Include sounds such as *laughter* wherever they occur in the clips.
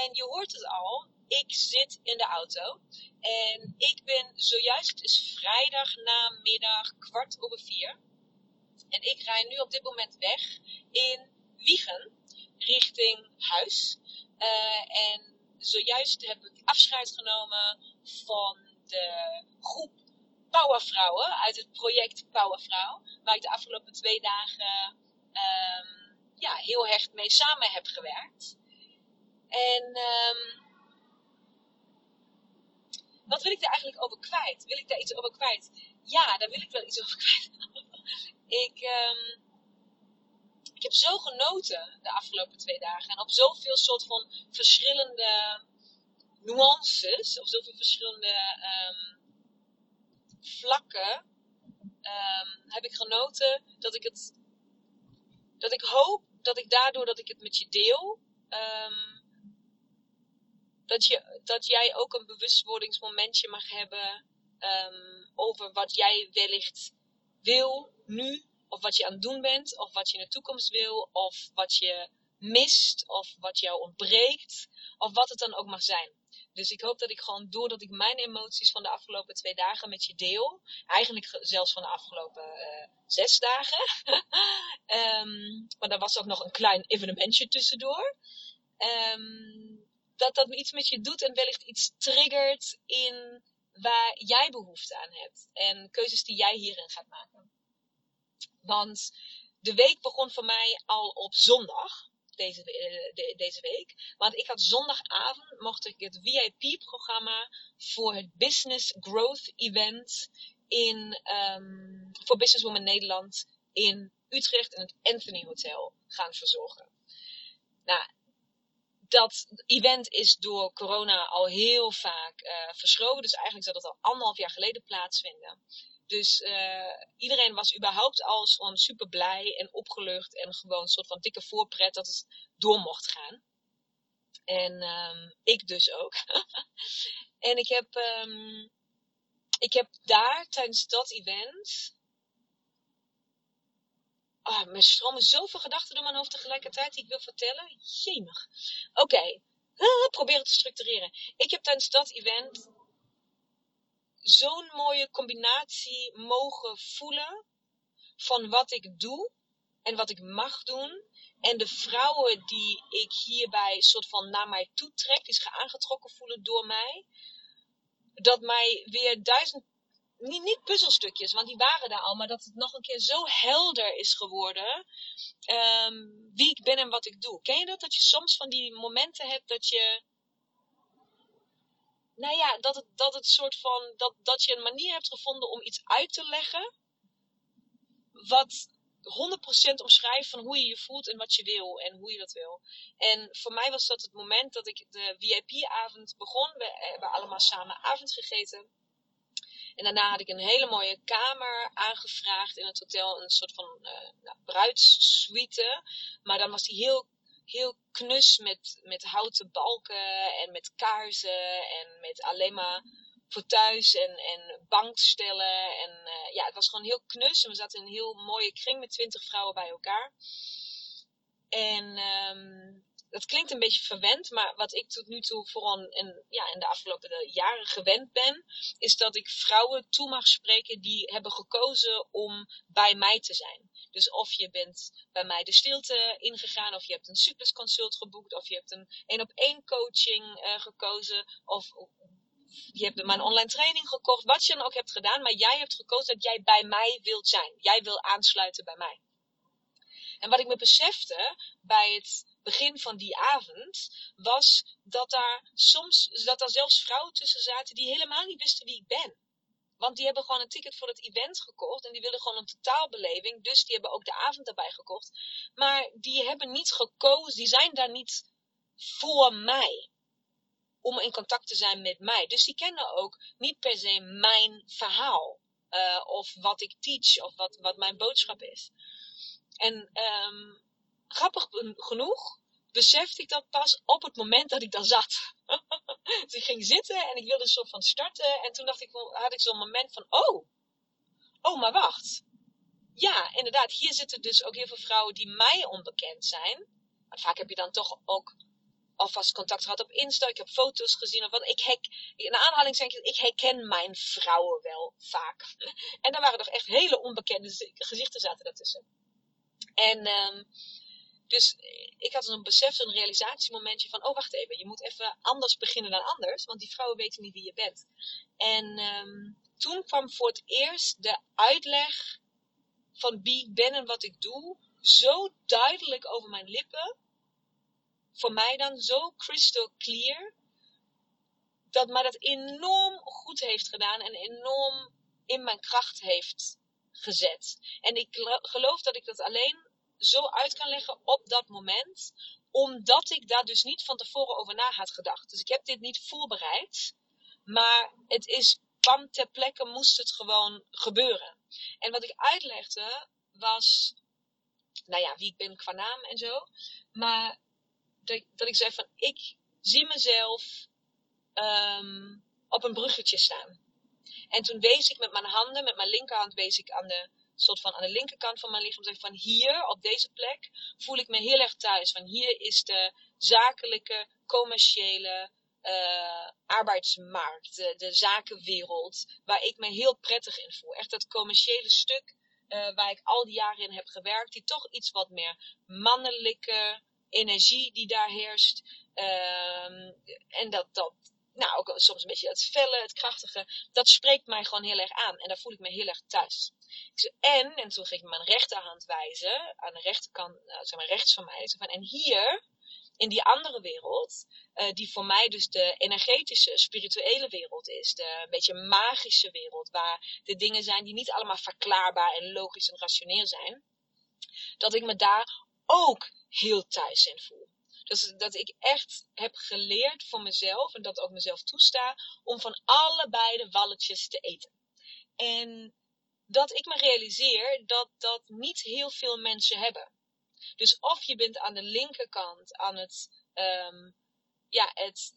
En je hoort het al, ik zit in de auto. En ik ben zojuist, het is vrijdag namiddag kwart over vier. En ik rij nu op dit moment weg in Wiegen, richting huis. Uh, en zojuist heb ik afscheid genomen van de groep Powervrouwen uit het project Powervrouw. Waar ik de afgelopen twee dagen um, ja, heel hecht mee samen heb gewerkt. En um, wat wil ik daar eigenlijk over kwijt? Wil ik daar iets over kwijt? Ja, daar wil ik wel iets over *laughs* kwijt. ik, um, ik heb zo genoten de afgelopen twee dagen. En op zoveel soort van verschillende nuances, op zoveel verschillende um, vlakken, heb ik genoten dat ik het, dat ik hoop dat ik daardoor dat ik het met je deel, dat, jij ook een bewustwordingsmomentje mag hebben um, over wat jij wellicht wil nu, of wat je aan het doen bent, of wat je in de toekomst wil, of wat je mist, of wat jou ontbreekt, of wat het dan ook mag zijn. Dus ik hoop dat ik gewoon, doordat ik mijn emoties van de afgelopen twee dagen met je deel, eigenlijk zelfs van de afgelopen uh, zes dagen, um, *laughs* maar daar was ook nog een klein evenementje tussendoor. Um, dat dat iets met je doet en wellicht iets triggert in waar jij behoefte aan hebt. En keuzes die jij hierin gaat maken. Want de week begon voor mij al op zondag. Deze, de, deze week. Want ik had zondagavond mocht ik het VIP-programma voor het Business Growth Event in, um, voor Businesswoman Nederland in Utrecht in het Anthony Hotel gaan verzorgen. Nou, dat event is door corona al heel vaak uh, verschoven. Dus eigenlijk zou dat al anderhalf jaar geleden plaatsvinden. Dus uh, iedereen was überhaupt al gewoon super blij en opgelucht. En gewoon een soort van dikke voorpret dat het door mocht gaan. En um, ik dus ook. *laughs* en ik heb, um, ik heb daar tijdens dat event Oh, me stromen zoveel gedachten door mijn hoofd tegelijkertijd die ik wil vertellen. Jemig. Oké, okay. probeer het te structureren. Ik heb tijdens dat event zo'n mooie combinatie mogen voelen van wat ik doe en wat ik mag doen. En de vrouwen die ik hierbij soort van naar mij toe trek, die zich aangetrokken voelen door mij. Dat mij weer duizend niet, puzzelstukjes, want die waren daar al, maar dat het nog een keer zo helder is geworden um, wie ik ben en wat ik doe. Ken je dat? Dat je soms van die momenten hebt dat je. Nou ja, dat het, dat het soort van. Dat, dat je een manier hebt gevonden om iets uit te leggen. Wat 100% omschrijft van hoe je je voelt en wat je wil en hoe je dat wil. En voor mij was dat het moment dat ik de VIP-avond begon. We hebben allemaal samen avond gegeten. En daarna had ik een hele mooie kamer aangevraagd in het hotel. Een soort van uh, nou, bruidssuite. Maar dan was die heel, heel knus met, met houten balken en met kaarsen en met alleen maar voor thuis en, en bankstellen. En uh, ja, het was gewoon heel knus. En we zaten in een heel mooie kring met twintig vrouwen bij elkaar. En um, dat klinkt een beetje verwend, maar wat ik tot nu toe vooral in, ja, in de afgelopen jaren gewend ben, is dat ik vrouwen toe mag spreken die hebben gekozen om bij mij te zijn. Dus of je bent bij mij de stilte ingegaan, of je hebt een cyclusconsult geboekt, of je hebt een één op één coaching uh, gekozen, of je hebt mijn online training gekocht, wat je dan ook hebt gedaan, maar jij hebt gekozen dat jij bij mij wilt zijn. Jij wil aansluiten bij mij. En wat ik me besefte bij het begin van die avond, was dat daar soms, dat daar zelfs vrouwen tussen zaten die helemaal niet wisten wie ik ben. Want die hebben gewoon een ticket voor het event gekocht en die willen gewoon een totaalbeleving. Dus die hebben ook de avond erbij gekocht. Maar die hebben niet gekozen, die zijn daar niet voor mij. Om in contact te zijn met mij. Dus die kennen ook niet per se mijn verhaal. Uh, of wat ik teach, of wat, wat mijn boodschap is. En um, grappig genoeg besefte ik dat pas op het moment dat ik daar zat. *laughs* dus ik ging zitten en ik wilde een soort van starten. En toen dacht ik, had ik zo'n moment van, oh, oh, maar wacht. Ja, inderdaad, hier zitten dus ook heel veel vrouwen die mij onbekend zijn. Maar vaak heb je dan toch ook alvast contact gehad op Insta. Ik heb foto's gezien. Wat. Ik hek, in aanhaling zeg ik, ik herken mijn vrouwen wel vaak. *laughs* en daar waren toch echt hele onbekende gezichten zaten daartussen. En um, dus ik had een besef, een realisatiemomentje van, oh wacht even, je moet even anders beginnen dan anders, want die vrouwen weten niet wie je bent. En um, toen kwam voor het eerst de uitleg van wie ik ben en wat ik doe, zo duidelijk over mijn lippen. Voor mij dan zo crystal clear. Dat mij dat enorm goed heeft gedaan en enorm in mijn kracht heeft gezet. En ik geloof dat ik dat alleen zo uit kan leggen op dat moment, omdat ik daar dus niet van tevoren over na had gedacht. Dus ik heb dit niet voorbereid, maar het is kwam ter plekke, moest het gewoon gebeuren. En wat ik uitlegde was, nou ja, wie ik ben qua naam en zo, maar dat, dat ik zei van, ik zie mezelf um, op een bruggetje staan. En toen wees ik met mijn handen, met mijn linkerhand wees ik aan de soort van aan de linkerkant van mijn lichaam. Zeg van hier, op deze plek, voel ik me heel erg thuis. Van hier is de zakelijke, commerciële uh, arbeidsmarkt, de, de, zakenwereld, waar ik me heel prettig in voel. Echt dat commerciële stuk uh, waar ik al die jaren in heb gewerkt, die toch iets wat meer mannelijke energie die daar heerst. Uh, en dat, dat, nou, ook soms een beetje het felle, het krachtige, dat spreekt mij gewoon heel erg aan. En daar voel ik me heel erg thuis. En, en toen ging ik mijn rechterhand wijzen, aan de rechterkant, nou, zeg maar rechts van mij. Van, en hier, in die andere wereld, uh, die voor mij dus de energetische, spirituele wereld is. De een beetje magische wereld, waar de dingen zijn die niet allemaal verklaarbaar en logisch en rationeel zijn. Dat ik me daar ook heel thuis in voel. Dus dat ik echt heb geleerd voor mezelf, en dat ook mezelf toesta, om van allebei de walletjes te eten. En dat ik me realiseer dat dat niet heel veel mensen hebben. Dus of je bent aan de linkerkant aan het, um, ja, het,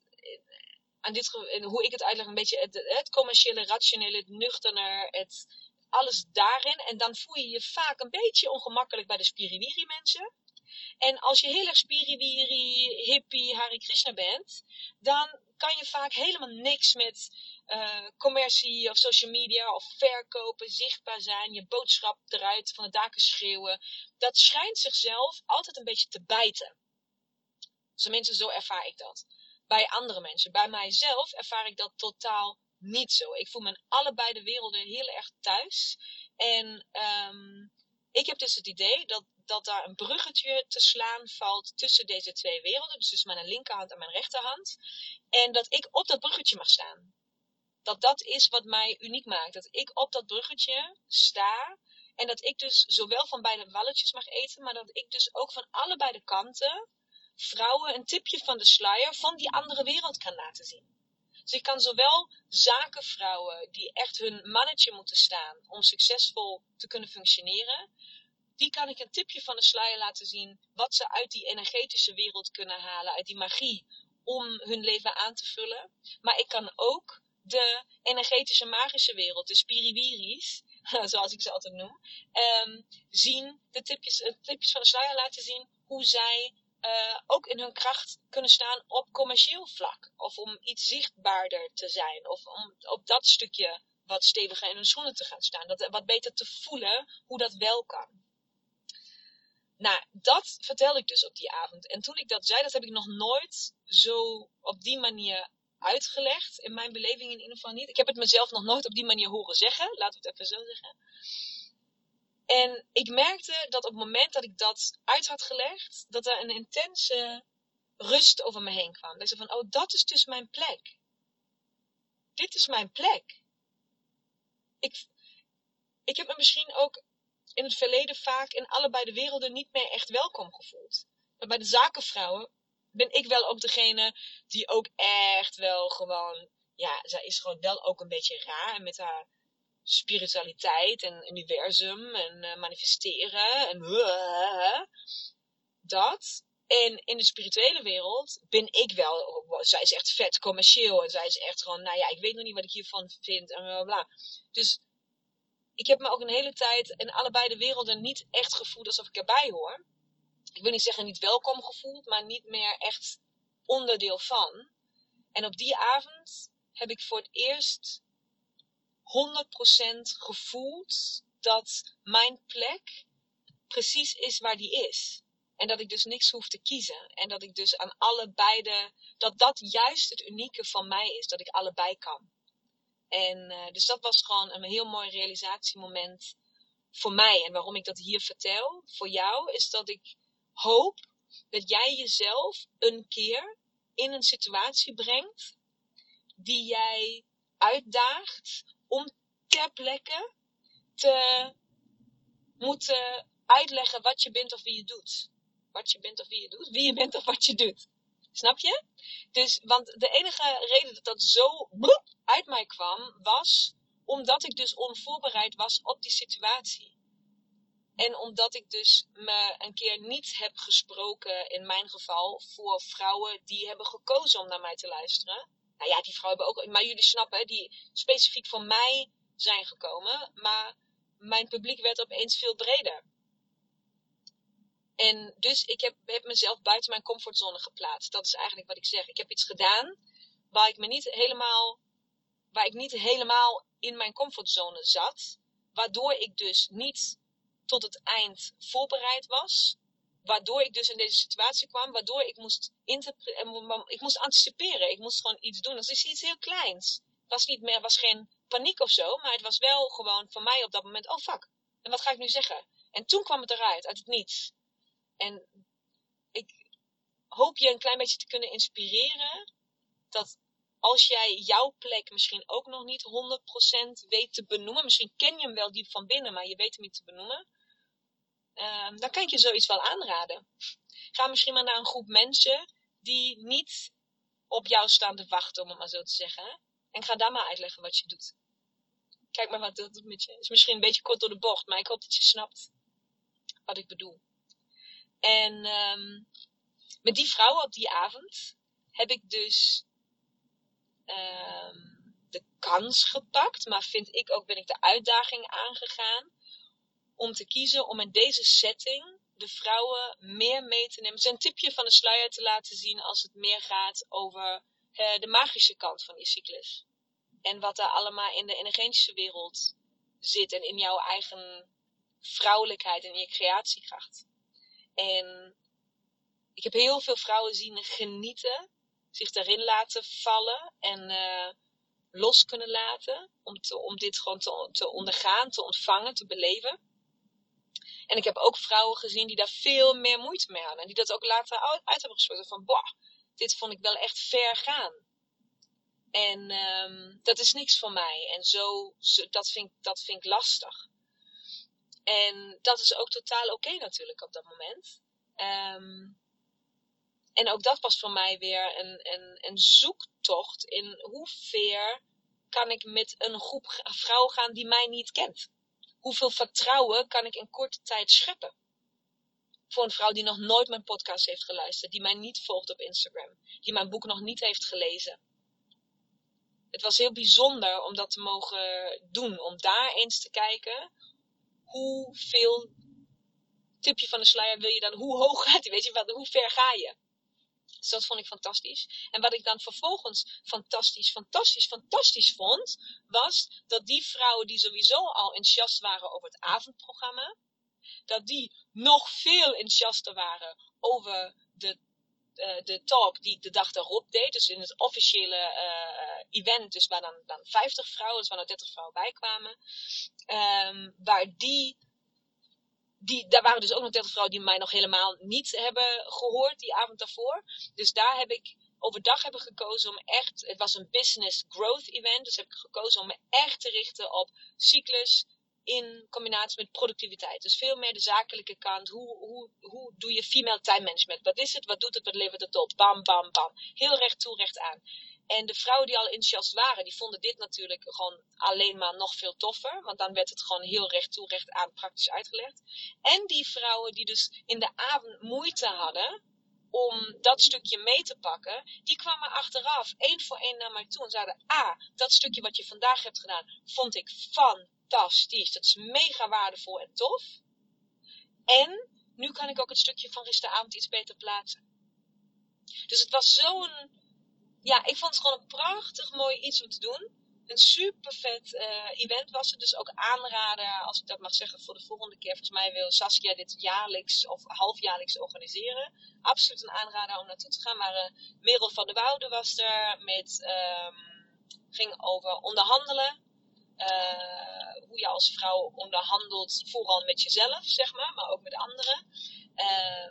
aan dit, hoe ik het uitleg, een beetje het, het commerciële, rationele, het nuchterner, het, alles daarin. En dan voel je je vaak een beetje ongemakkelijk bij de spiriwiri mensen. En als je heel erg spiriwiri, hippie, Hare Krishna bent, dan kan je vaak helemaal niks met uh, commercie of social media of verkopen, zichtbaar zijn, je boodschap eruit van de daken schreeuwen. Dat schijnt zichzelf altijd een beetje te bijten. Tenminste, zo ervaar ik dat. Bij andere mensen. Bij mijzelf ervaar ik dat totaal niet zo. Ik voel me in allebei de werelden heel erg thuis. En um, ik heb dus het idee dat, dat daar een bruggetje te slaan valt tussen deze twee werelden. Dus tussen mijn linkerhand en mijn rechterhand. En dat ik op dat bruggetje mag staan. Dat dat is wat mij uniek maakt. Dat ik op dat bruggetje sta. En dat ik dus zowel van beide walletjes mag eten. Maar dat ik dus ook van allebei de kanten vrouwen een tipje van de sluier van die andere wereld kan laten zien. Dus ik kan zowel zakenvrouwen die echt hun mannetje moeten staan om succesvol te kunnen functioneren, die kan ik een tipje van de sluier laten zien wat ze uit die energetische wereld kunnen halen, uit die magie, om hun leven aan te vullen. Maar ik kan ook de energetische magische wereld, de spiriwiris, *laughs* zoals ik ze altijd noem, um, zien, de tipjes, de tipjes van de sluier laten zien hoe zij eh, ook in hun kracht kunnen staan op commercieel vlak. Of om iets zichtbaarder te zijn. Of om op dat stukje wat steviger in hun schoenen te gaan staan. Dat, wat beter te voelen hoe dat wel kan. Nou, dat vertelde ik dus op die avond. En toen ik dat zei, dat heb ik nog nooit zo op die manier uitgelegd. In mijn beleving in ieder geval niet. Ik heb het mezelf nog nooit op die manier horen zeggen. Laten we het even zo zeggen. En ik merkte dat op het moment dat ik dat uit had gelegd, dat er een intense rust over me heen kwam. Dat ik zei van, oh, dat is dus mijn plek. Dit is mijn plek. Ik, ik heb me misschien ook in het verleden vaak in allebei de werelden niet meer echt welkom gevoeld. Maar bij de zakenvrouwen ben ik wel ook degene die ook echt wel gewoon, ja, zij is gewoon wel ook een beetje raar. En met haar spiritualiteit en universum en uh, manifesteren en uh, dat. En in de spirituele wereld ben ik wel, zij is echt vet commercieel en zij is echt gewoon, nou ja, ik weet nog niet wat ik hiervan vind en bla bla. Dus ik heb me ook een hele tijd in allebei de werelden niet echt gevoeld alsof ik erbij hoor. Ik wil niet zeggen niet welkom gevoeld, maar niet meer echt onderdeel van. En op die avond heb ik voor het eerst 100% gevoeld dat mijn plek precies is waar die is. En dat ik dus niks hoef te kiezen. En dat ik dus aan allebei dat dat juist het unieke van mij is. Dat ik allebei kan. En uh, dus dat was gewoon een heel mooi realisatiemoment voor mij. En waarom ik dat hier vertel, voor jou, is dat ik hoop dat jij jezelf een keer in een situatie brengt die jij uitdaagt om ter plekke te moeten uitleggen wat je bent of wie je doet. Wat je bent of wie je doet. Wie je bent of wat je doet. Snap je? Dus, want de enige reden dat dat zo uit mij kwam, was omdat ik dus onvoorbereid was op die situatie. En omdat ik dus me een keer niet heb gesproken, in mijn geval, voor vrouwen die hebben gekozen om naar mij te luisteren. Nou ja, die vrouwen hebben ook, maar jullie snappen, die specifiek voor mij zijn gekomen. Maar mijn publiek werd opeens veel breder. En dus ik heb, heb mezelf buiten mijn comfortzone geplaatst. Dat is eigenlijk wat ik zeg. Ik heb iets gedaan waar ik me niet helemaal, waar ik niet helemaal in mijn comfortzone zat. Waardoor ik dus niet tot het eind voorbereid was. Waardoor ik dus in deze situatie kwam. Waardoor ik moest, ik moest anticiperen. Ik moest gewoon iets doen. Dat is iets heel kleins. Het was, niet meer, was geen paniek of zo. Maar het was wel gewoon voor mij op dat moment. Oh fuck. En wat ga ik nu zeggen? En toen kwam het eruit. Uit het niets. En ik hoop je een klein beetje te kunnen inspireren. Dat als jij jouw plek misschien ook nog niet 100% weet te benoemen. Misschien ken je hem wel diep van binnen, maar je weet hem niet te benoemen. Uh, dan kan ik je zoiets wel aanraden. Ga misschien maar naar een groep mensen die niet op jou staan te wachten, om het maar zo te zeggen. En ga daar maar uitleggen wat je doet. Kijk maar wat dat doet met je. Is misschien een beetje kort door de bocht, maar ik hoop dat je snapt wat ik bedoel. En um, met die vrouwen op die avond heb ik dus de kans gepakt, maar vind ik ook ben ik de uitdaging aangegaan om te kiezen om in deze setting de vrouwen meer mee te nemen. Een tipje van de sluier te laten zien als het meer gaat over uh, de magische kant van je cyclus. En wat er allemaal in de energetische wereld zit en in jouw eigen vrouwelijkheid en je creatiekracht. En ik heb heel veel vrouwen zien genieten, zich daarin laten vallen en uh, los kunnen laten. Om, om dit gewoon te, te ondergaan, te ontvangen, te beleven. En ik heb ook vrouwen gezien die daar veel meer moeite mee hadden. En die dat ook later uit hebben gesproken. Van, boah, dit vond ik wel echt ver gaan. En um, dat is niks voor mij. En zo, zo, dat, vind, dat vind ik lastig. En dat is ook totaal oké natuurlijk op dat moment. Um, en ook dat was voor mij weer een, een, zoektocht in hoe ver kan ik met een groep vrouwen gaan die mij niet kent. Hoeveel vertrouwen kan ik in korte tijd scheppen? Voor een vrouw die nog nooit mijn podcast heeft geluisterd, die mij niet volgt op Instagram, die mijn boek nog niet heeft gelezen. Het was heel bijzonder om dat te mogen doen, om daar eens te kijken hoeveel tipje van de sluier wil je dan, hoe hoog *laughs* gaat die? Weet je, wat, hoe ver ga je? Dus dat vond ik fantastisch. En wat ik dan vervolgens fantastisch, fantastisch, fantastisch vond, was dat die vrouwen die sowieso al enthousiast waren over het avondprogramma, dat die nog veel enthousiaster waren over de, uh, de talk die ik de dag daarop deed. Dus in het officiële uh, event, dus waar dan, dan 50 vrouwen, dus waar er 30 vrouwen bij kwamen. Um, waar die die, daar waren dus ook nog 30 vrouwen die mij nog helemaal niet hebben gehoord die avond daarvoor. Dus daar heb ik overdag hebben gekozen om echt, het was een business growth event, dus heb ik gekozen om me echt te richten op cyclus in combinatie met productiviteit. Dus veel meer de zakelijke kant. Hoe, hoe, hoe doe je female time management? Wat is het? Wat doet het? Wat levert het op? Bam, bam, bam. Heel recht toe, recht aan. En de vrouwen die al enthousiast waren, die vonden dit natuurlijk gewoon alleen maar nog veel toffer. Want dan werd het gewoon heel recht toe, recht aan praktisch uitgelegd. En die vrouwen die dus in de avond moeite hadden om dat stukje mee te pakken, die kwamen achteraf één voor één naar mij toe en zeiden: Ah, dat stukje wat je vandaag hebt gedaan, vond ik fantastisch. Dat is mega waardevol en tof. En nu kan ik ook het stukje van gisteravond iets beter plaatsen. Dus het was zo'n ja, ik vond het gewoon een prachtig mooi iets om te doen. Een super vet uh, event was het. Dus ook aanraden, als ik dat mag zeggen, voor de volgende keer. Volgens mij wil Saskia dit jaarlijks of halfjaarlijks organiseren. Absoluut een aanrader om naartoe te gaan. Maar uh, Merel van der Woude was er. Met, um, ging over onderhandelen. Uh, hoe je als vrouw onderhandelt, vooral met jezelf, zeg maar, maar ook met anderen. Uh,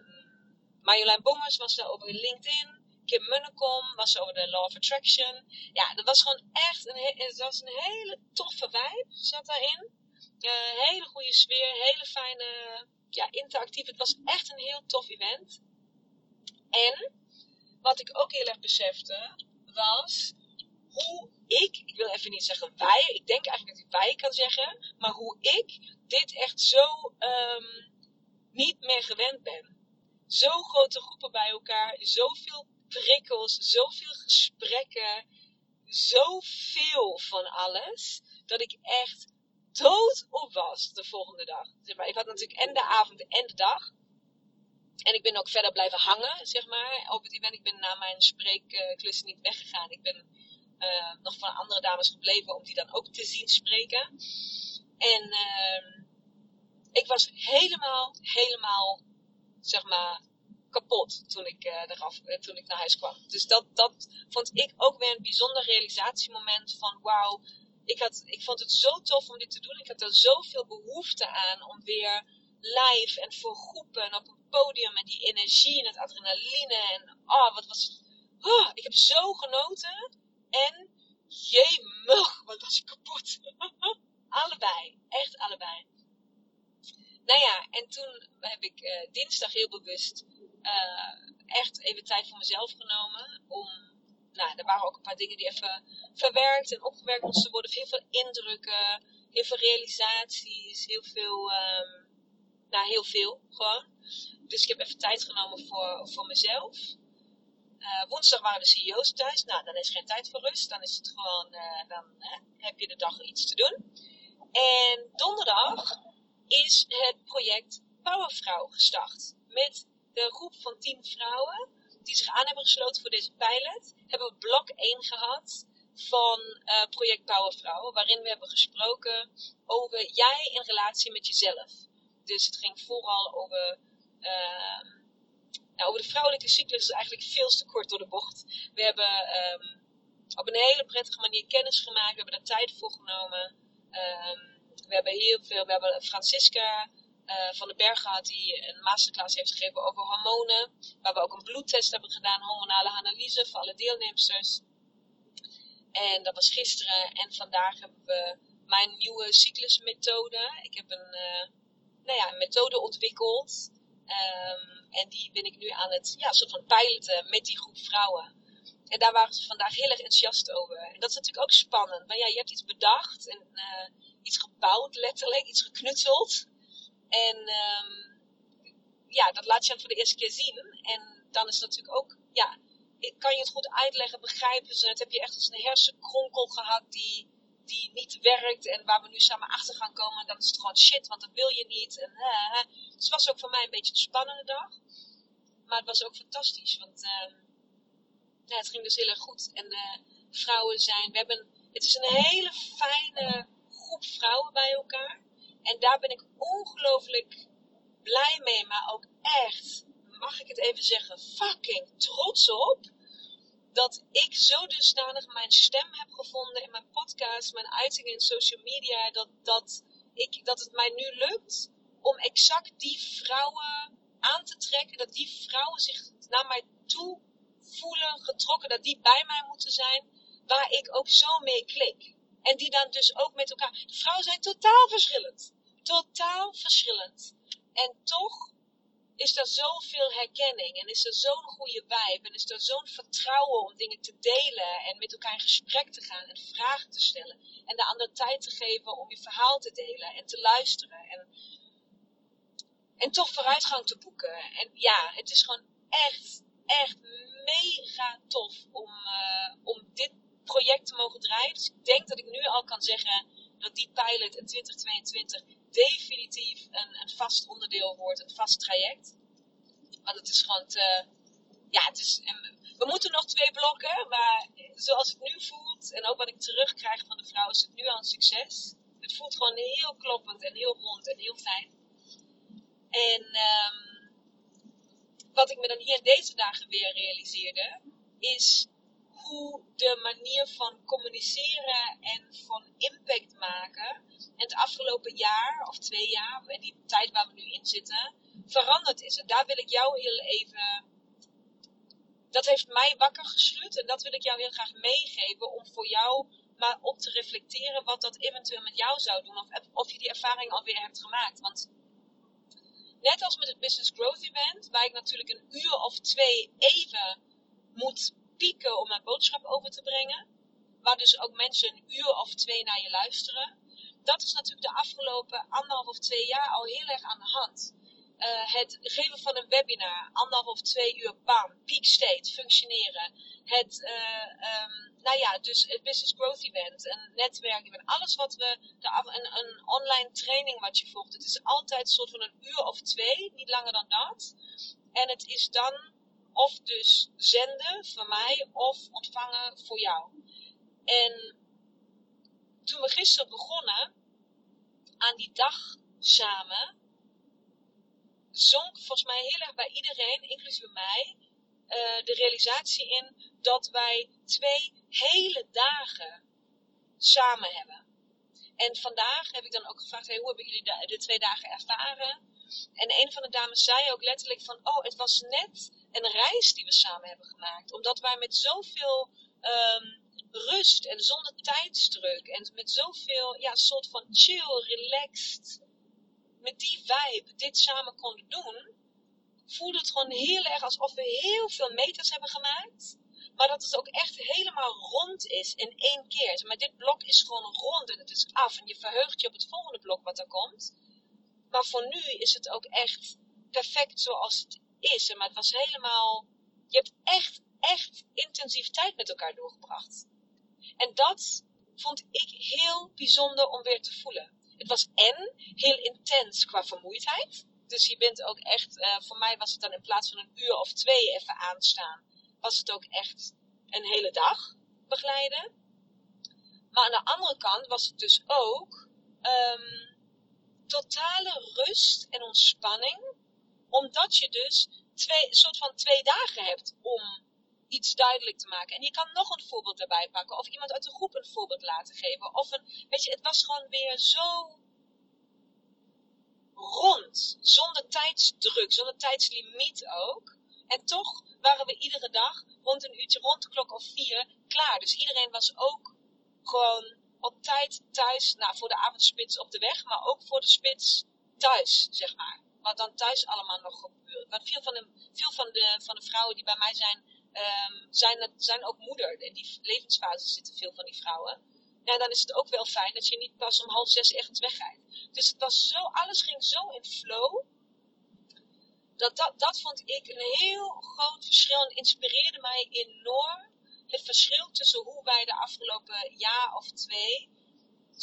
Marjolein Bongers was er over LinkedIn. Kim Munnekom was over de Law of Attraction. Ja, dat was gewoon echt een, het was een hele toffe vibe zat daarin. Uh, hele goede sfeer, hele fijne, ja, interactief. Het was echt een heel tof event. En wat ik ook heel erg besefte, was hoe ik, ik wil even niet zeggen wij, ik denk eigenlijk dat ik wij kan zeggen, maar hoe ik dit echt zo um, niet meer gewend ben. Zo grote groepen bij elkaar, zoveel prikkels, zoveel gesprekken, zoveel van alles, dat ik echt dood op was de volgende dag. Ik had natuurlijk en de avond en de dag. En ik ben ook verder blijven hangen, zeg maar, op het event. Ik ben na mijn spreekklus niet weggegaan. Ik ben uh, nog van andere dames gebleven om die dan ook te zien spreken. En uh, ik was helemaal, helemaal, zeg maar, kapot toen ik, uh, eraf, uh, toen ik naar huis kwam. Dus dat, dat vond ik ook weer een bijzonder realisatiemoment van wauw, ik, had, ik vond het zo tof om dit te doen. Ik had er zoveel behoefte aan om weer live en voor groepen op een podium met die energie en het adrenaline. En oh, wat was het. Oh, ik heb zo genoten. En jemig, wat was ik kapot. *laughs* allebei, echt allebei. Nou ja, en toen heb ik uh, dinsdag heel bewust uh, echt even tijd voor mezelf genomen. Om, nou, er waren ook een paar dingen die even verwerkt en opgewerkt moesten worden. Heel veel indrukken, heel veel realisaties, heel veel, um, nou, heel veel gewoon. Dus ik heb even tijd genomen voor, voor mezelf. Uh, woensdag waren de CEO's thuis. Nou, dan is geen tijd voor rust. Dan is het gewoon, uh, dan heb je de dag iets te doen. En donderdag is het project Powervrouw gestart. Met de groep van 10 vrouwen die zich aan hebben gesloten voor deze pilot, hebben we blok 1 gehad van uh, project Powervrouwen, waarin we hebben gesproken over jij in relatie met jezelf. Dus het ging vooral over, uh, nou, over de vrouwelijke cyclus, is eigenlijk veel te kort door de bocht. We hebben um, op een hele prettige manier kennis gemaakt, we hebben er tijd voor genomen. Um, we hebben heel veel, we hebben Francisca uh, van den Berg gehad die een masterclass heeft gegeven over hormonen. Waar we ook een bloedtest hebben gedaan, hormonale analyse voor alle deelnemsters. En dat was gisteren. En vandaag hebben we mijn nieuwe cyclusmethode. Ik heb een, uh, nou ja, een methode ontwikkeld. Um, en die ben ik nu aan het ja, soort van piloten met die groep vrouwen. En daar waren ze vandaag heel erg enthousiast over. En dat is natuurlijk ook spannend. Maar ja, je hebt iets bedacht en uh, iets gebouwd, letterlijk, iets geknutseld. En um, ja, dat laat je dan voor de eerste keer zien. En dan is het natuurlijk ook, ja, kan je het goed uitleggen, begrijpen ze het? Heb je echt eens een hersenkronkel gehad die, die niet werkt en waar we nu samen achter gaan komen, dan is het gewoon shit, want dat wil je niet. En, dus het was ook voor mij een beetje een spannende dag. Maar het was ook fantastisch, want uh, ja, het ging dus heel erg goed. En uh, vrouwen zijn, we hebben, het is een hele fijne groep vrouwen bij elkaar. En daar ben ik ongelooflijk blij mee, maar ook echt, mag ik het even zeggen, fucking trots op dat ik zo dusdanig mijn stem heb gevonden in mijn podcast, mijn uitingen in social media, dat, dat, ik, dat het mij nu lukt om exact die vrouwen aan te trekken, dat die vrouwen zich naar mij toe voelen, getrokken, dat die bij mij moeten zijn, waar ik ook zo mee klik. En die dan dus ook met elkaar. De vrouwen zijn totaal verschillend. Totaal verschillend. En toch is er zoveel herkenning en is er zo'n goede vibe en is er zo'n vertrouwen om dingen te delen en met elkaar in gesprek te gaan en vragen te stellen en de ander tijd te geven om je verhaal te delen en te luisteren en, en toch vooruitgang te boeken. En ja, het is gewoon echt, echt mega tof om, uh, om dit project te mogen draaien. Dus ik denk dat ik nu al kan zeggen dat die pilot in 2022 definitief een, een vast onderdeel wordt, een vast traject. Want het is gewoon te, ja, het is, we moeten nog twee blokken, maar zoals het nu voelt en ook wat ik terugkrijg van de vrouw, is het nu al een succes. Het voelt gewoon heel kloppend en heel rond en heel fijn. En um, wat ik me dan hier deze dagen weer realiseerde, is hoe de manier van communiceren en van impact maken en het afgelopen jaar of twee jaar, en die tijd waar we nu in zitten, veranderd is. En daar wil ik jou heel even. Dat heeft mij wakker geschud en dat wil ik jou heel graag meegeven om voor jou maar op te reflecteren wat dat eventueel met jou zou doen of, of je die ervaring alweer hebt gemaakt. Want net als met het Business Growth Event, waar ik natuurlijk een uur of twee even moet pieken om mijn boodschap over te brengen. Waar dus ook mensen een uur of twee naar je luisteren. Dat is natuurlijk de afgelopen anderhalf of twee jaar al heel erg aan de hand. Uh, het geven van een webinar, anderhalf of twee uur bam, peak state, functioneren. Het, uh, um, nou ja, dus het Business Growth Event, een netwerk event, alles wat we, de, een, een online training wat je volgt. Het is altijd een soort van een uur of twee, niet langer dan dat. En het is dan of dus zenden van mij of ontvangen voor jou. En toen we gisteren begonnen aan die dag samen, zonk volgens mij heel erg bij iedereen, inclusief mij, uh, de realisatie in dat wij twee hele dagen samen hebben. En vandaag heb ik dan ook gevraagd, hoe hebben jullie de, de twee dagen ervaren? En een van de dames zei ook letterlijk van, oh, het was net een reis die we samen hebben gemaakt. Omdat wij met zoveel um, rust en zonder tijdsdruk en met zoveel, ja, soort van chill, relaxed, met die vibe dit samen konden doen, voelde het gewoon heel erg alsof we heel veel meters hebben gemaakt. Maar dat het ook echt helemaal rond is in één keer. Maar dit blok is gewoon rond en het is af. En je verheugt je op het volgende blok wat er komt. Maar voor nu is het ook echt perfect zoals het Maar het was helemaal. Je hebt echt, echt intensief tijd met elkaar doorgebracht. En dat vond ik heel bijzonder om weer te voelen. Het was en heel intens qua vermoeidheid. Dus je bent ook echt, uh, voor mij was het dan in plaats van een uur of twee even aanstaan, was het ook echt een hele dag begeleiden. Maar aan de andere kant was het dus ook um, totale rust en ontspanning. Omdat je dus twee, soort van twee dagen hebt om iets duidelijk te maken. En je kan nog een voorbeeld erbij pakken. Of iemand uit de groep een voorbeeld laten geven. Of een, weet je, het was gewoon weer zo rond. Zonder tijdsdruk, zonder tijdslimiet ook. En toch waren we iedere dag rond een uurtje, rond de klok of vier, klaar. Dus iedereen was ook gewoon op tijd thuis, nou voor de avondspits op de weg, maar ook voor de spits thuis, zeg maar. Wat dan thuis allemaal nog gebeurt. Want veel van de, veel van de, van de vrouwen die bij mij zijn, um, zijn, zijn ook moeder. In die levensfase zitten veel van die vrouwen. Ja, dan is het ook wel fijn dat je niet pas om half zes echt wegrijdt. Dus het was zo, alles ging zo in flow. Dat, dat, dat vond ik een heel groot verschil en inspireerde mij enorm het verschil tussen hoe wij de afgelopen jaar of twee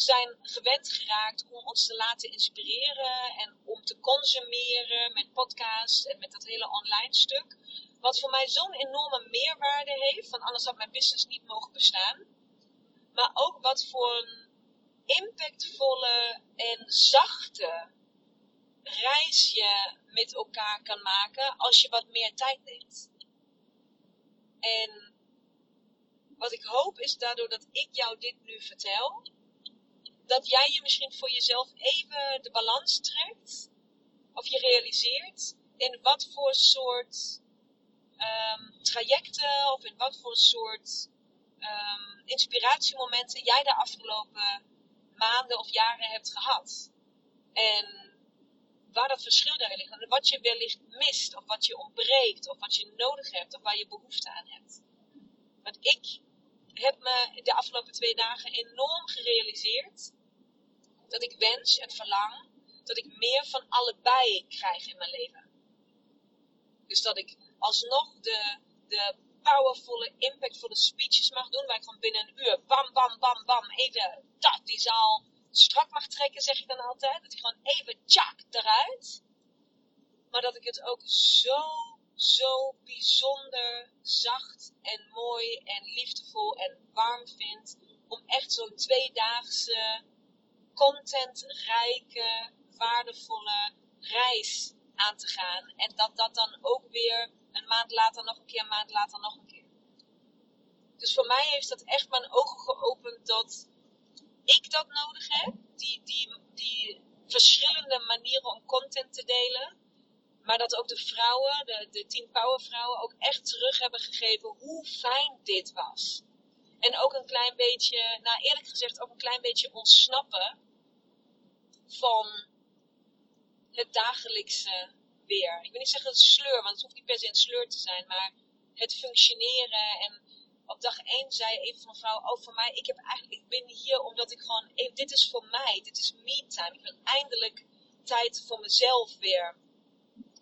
zijn gewend geraakt om ons te laten inspireren en om te consumeren met podcasts en met dat hele online stuk. Wat voor mij zo'n enorme meerwaarde heeft, van anders had mijn business niet mogen bestaan. Maar ook wat voor een impactvolle en zachte reis je met elkaar kan maken als je wat meer tijd neemt. En wat ik hoop is daardoor dat ik jou dit nu vertel, dat jij je misschien voor jezelf even de balans trekt, of je realiseert in wat voor soort um, trajecten of in wat voor soort um, inspiratiemomenten jij de afgelopen maanden of jaren hebt gehad. En waar dat verschil daarin ligt. En wat je wellicht mist, of wat je ontbreekt, of wat je nodig hebt, of waar je behoefte aan hebt. Want ik heb me de afgelopen twee dagen enorm gerealiseerd dat ik wens en verlang dat ik meer van allebei krijg in mijn leven. Dus dat ik alsnog de, de powervolle, impactvolle speeches mag doen, waar ik gewoon binnen een uur bam, bam, bam, bam, even dat, die zaal strak mag trekken, zeg ik dan altijd. Dat ik gewoon even tjak eruit. Maar dat ik het ook zo, zo bijzonder zacht en mooi en liefdevol en warm vind om echt zo'n tweedaagse contentrijke, waardevolle reis aan te gaan. En dat dat dan ook weer een maand later nog een keer, een maand later nog een keer. Dus voor mij heeft dat echt mijn ogen geopend dat ik dat nodig heb. Die, die, die verschillende manieren om content te delen. Maar dat ook de vrouwen, de, de Team Power vrouwen, ook echt terug hebben gegeven hoe fijn dit was. En ook een klein beetje, nou eerlijk gezegd, ook een klein beetje ontsnappen van het dagelijkse weer. Ik wil niet zeggen het sleur, want het hoeft niet per se een sleur te zijn, maar het functioneren. En op dag 1 zei een van de vrouwen, oh voor mij, ik, heb eigenlijk, ik ben hier omdat ik gewoon, dit is voor mij, dit is me time. Ik wil eindelijk tijd voor mezelf weer.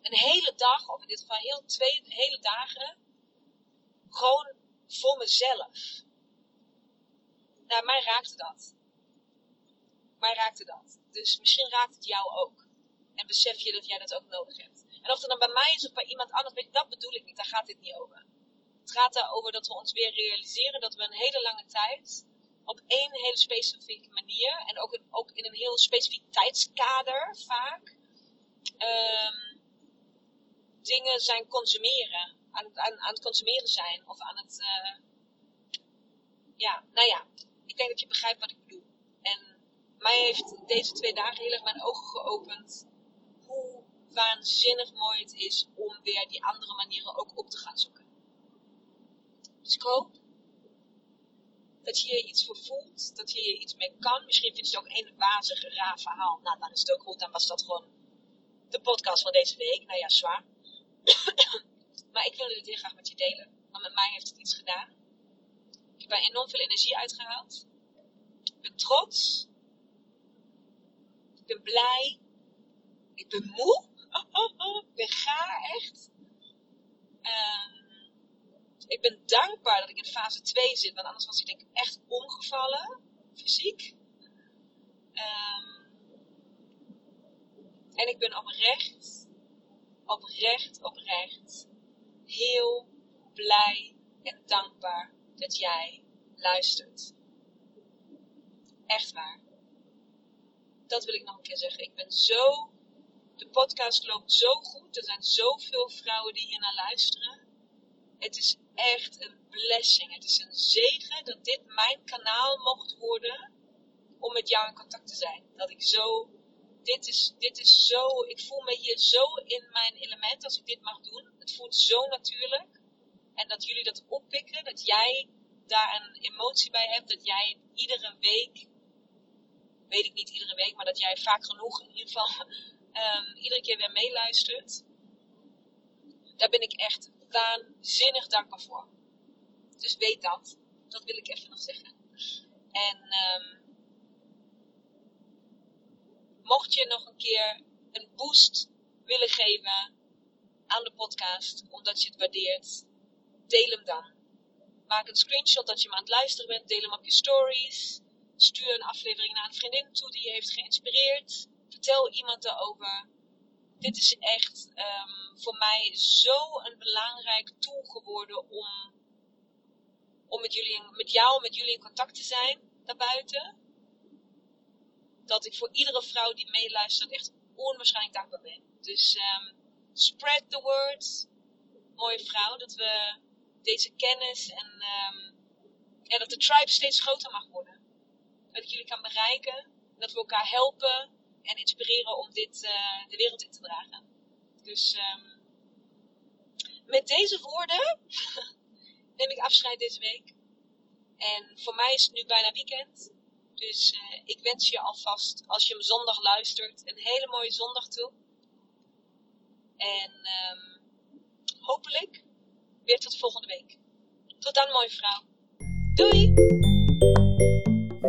Een hele dag, of in dit geval heel twee hele dagen, gewoon voor mezelf. Nou, mij raakte dat. Mij raakte dat. Dus misschien raakt het jou ook. En besef je dat jij dat ook nodig hebt. En of het dan bij mij is of bij iemand anders, dat bedoel ik niet. Daar gaat dit niet over. Het gaat erover dat we ons weer realiseren dat we een hele lange tijd op één hele specifieke manier en ook, ook in een heel specifiek tijdskader vaak um, dingen zijn consumeren. Aan, aan, het consumeren zijn of aan het. Uh, ja, nou ja, ik denk dat je begrijpt wat ik bedoel. En mij heeft deze twee dagen heel erg mijn ogen geopend hoe waanzinnig mooi het is om weer die andere manieren ook op te gaan zoeken. Dus ik hoop dat je je iets voor voelt, dat je je iets mee kan. Misschien vind je het ook een wazig, raar verhaal. Nou, dan is het ook goed, dan was dat gewoon de podcast van deze week. Nou ja, zwaar. *clears throat* maar ik wilde dit heel graag met je delen. Want met mij heeft het iets gedaan. Ik heb er enorm veel energie uitgehaald. Ik ben trots. Ben blij. Ik ben moe. ik ben gaar, echt. Um, ik ben dankbaar dat ik in fase 2 zit, want anders was ik denk ik echt omgevallen, fysiek. Um, en ik ben oprecht, oprecht, oprecht, heel blij en dankbaar dat jij luistert. Echt waar. Dat wil ik nog een keer zeggen. Ik ben zo de podcast loopt zo goed. Er zijn zoveel vrouwen die hier naar luisteren. Het is echt een blessing. Het is een zegen dat dit mijn kanaal mocht worden om met jou in contact te zijn. Dat ik zo, dit is, dit is zo, ik voel me hier zo in mijn element als ik dit mag doen. Het voelt zo natuurlijk. En dat jullie dat oppikken, dat jij daar een emotie bij hebt, dat jij iedere week, weet ik niet iedere week, maar dat jij vaak genoeg in ieder geval um, *laughs* iedere keer weer meeluistert. Daar ben ik echt waanzinnig dankbaar voor. Dus weet dat. Dat wil ik even nog zeggen. En um, mocht je nog een keer een boost willen geven aan de podcast, omdat je het waardeert, deel hem dan. Maak een screenshot dat je hem aan het luisteren bent, deel hem op je stories. Stuur een aflevering naar een vriendin toe die je heeft geïnspireerd. Vertel iemand erover. Dit is echt um, voor mij zo een belangrijk tool geworden om, om met, jullie, met jou, met jullie in contact te zijn daarbuiten. Dat ik voor iedere vrouw die meeluistert echt onwaarschijnlijk dankbaar ben. Dus um, spread the word. Mooie vrouw, dat we deze kennis en um, ja, dat de tribe steeds groter mag worden dat ik jullie kan bereiken. Dat we elkaar helpen en inspireren om dit uh, de wereld in te dragen. Dus um, met deze woorden *laughs* neem ik afscheid deze week. En voor mij is het nu bijna weekend. Dus uh, ik wens je alvast, als je hem zondag luistert, een hele mooie zondag toe. En um, hopelijk weer tot volgende week. Tot dan, mooie vrouw.